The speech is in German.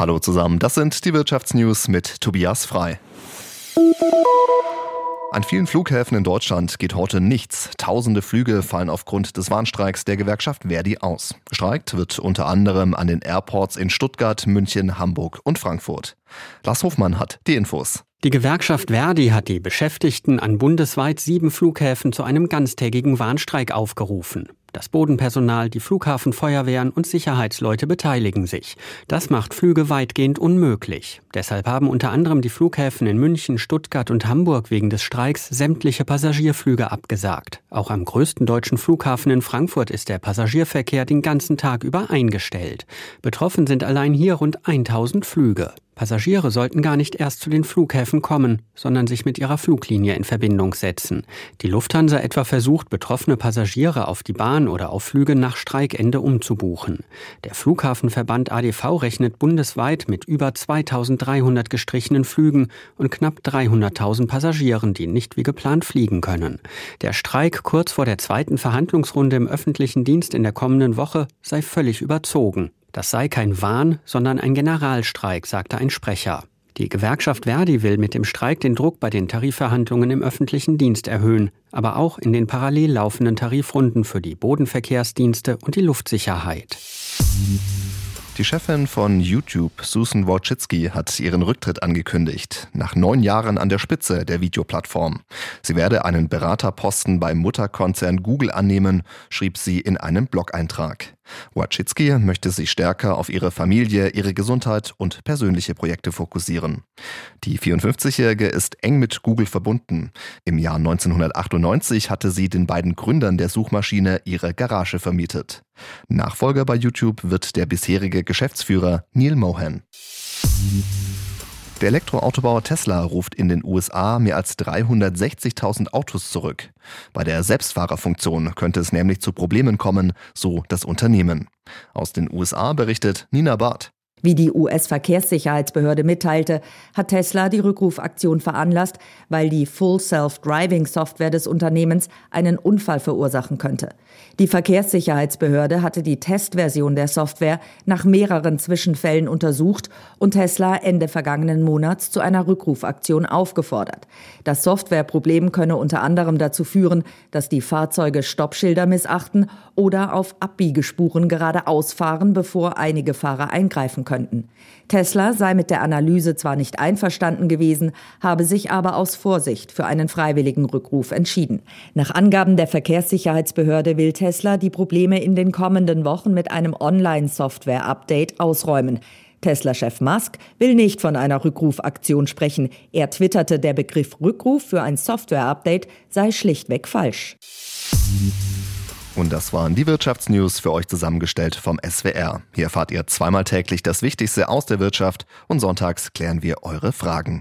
Hallo zusammen, das sind die Wirtschaftsnews mit Tobias Frei. An vielen Flughäfen in Deutschland geht heute nichts. Tausende Flüge fallen aufgrund des Warnstreiks der Gewerkschaft Verdi aus. Gestreikt wird unter anderem an den Airports in Stuttgart, München, Hamburg und Frankfurt. Lars Hofmann hat die Infos. Die Gewerkschaft Verdi hat die Beschäftigten an bundesweit sieben Flughäfen zu einem ganztägigen Warnstreik aufgerufen. Das Bodenpersonal, die Flughafenfeuerwehren und Sicherheitsleute beteiligen sich. Das macht Flüge weitgehend unmöglich. Deshalb haben unter anderem die Flughäfen in München, Stuttgart und Hamburg wegen des Streiks sämtliche Passagierflüge abgesagt. Auch am größten deutschen Flughafen in Frankfurt ist der Passagierverkehr den ganzen Tag über eingestellt. Betroffen sind allein hier rund 1000 Flüge. Passagiere sollten gar nicht erst zu den Flughäfen kommen, sondern sich mit ihrer Fluglinie in Verbindung setzen. Die Lufthansa etwa versucht, betroffene Passagiere auf die Bahn oder auf Flüge nach Streikende umzubuchen. Der Flughafenverband ADV rechnet bundesweit mit über 2300 gestrichenen Flügen und knapp 300.000 Passagieren, die nicht wie geplant fliegen können. Der Streik kurz vor der zweiten Verhandlungsrunde im öffentlichen Dienst in der kommenden Woche sei völlig überzogen. Das sei kein Wahn, sondern ein Generalstreik, sagte ein Sprecher. Die Gewerkschaft Verdi will mit dem Streik den Druck bei den Tarifverhandlungen im öffentlichen Dienst erhöhen, aber auch in den parallel laufenden Tarifrunden für die Bodenverkehrsdienste und die Luftsicherheit. Die Chefin von YouTube, Susan Wojcicki, hat ihren Rücktritt angekündigt, nach neun Jahren an der Spitze der Videoplattform. Sie werde einen Beraterposten beim Mutterkonzern Google annehmen, schrieb sie in einem Blog-Eintrag. Wojcicki möchte sich stärker auf ihre Familie, ihre Gesundheit und persönliche Projekte fokussieren. Die 54-Jährige ist eng mit Google verbunden. Im Jahr 1998 hatte sie den beiden Gründern der Suchmaschine ihre Garage vermietet. Nachfolger bei YouTube wird der bisherige Geschäftsführer Neil Mohan. Der Elektroautobauer Tesla ruft in den USA mehr als 360.000 Autos zurück. Bei der Selbstfahrerfunktion könnte es nämlich zu Problemen kommen, so das Unternehmen. Aus den USA berichtet Nina Barth. Wie die US-Verkehrssicherheitsbehörde mitteilte, hat Tesla die Rückrufaktion veranlasst, weil die Full Self-Driving Software des Unternehmens einen Unfall verursachen könnte. Die Verkehrssicherheitsbehörde hatte die Testversion der Software nach mehreren Zwischenfällen untersucht und Tesla Ende vergangenen Monats zu einer Rückrufaktion aufgefordert. Das Softwareproblem könne unter anderem dazu führen, dass die Fahrzeuge Stoppschilder missachten oder auf Abbiegespuren geradeaus fahren, bevor einige Fahrer eingreifen könnten. Tesla sei mit der Analyse zwar nicht einverstanden gewesen, habe sich aber aus Vorsicht für einen freiwilligen Rückruf entschieden. Nach Angaben der Verkehrssicherheitsbehörde will Tesla die Probleme in den kommenden Wochen mit einem Online-Software-Update ausräumen. Tesla-Chef Musk will nicht von einer Rückrufaktion sprechen. Er twitterte, der Begriff Rückruf für ein Software-Update sei schlichtweg falsch. Und das waren die Wirtschaftsnews für euch zusammengestellt vom SWR. Hier erfahrt ihr zweimal täglich das Wichtigste aus der Wirtschaft und sonntags klären wir eure Fragen.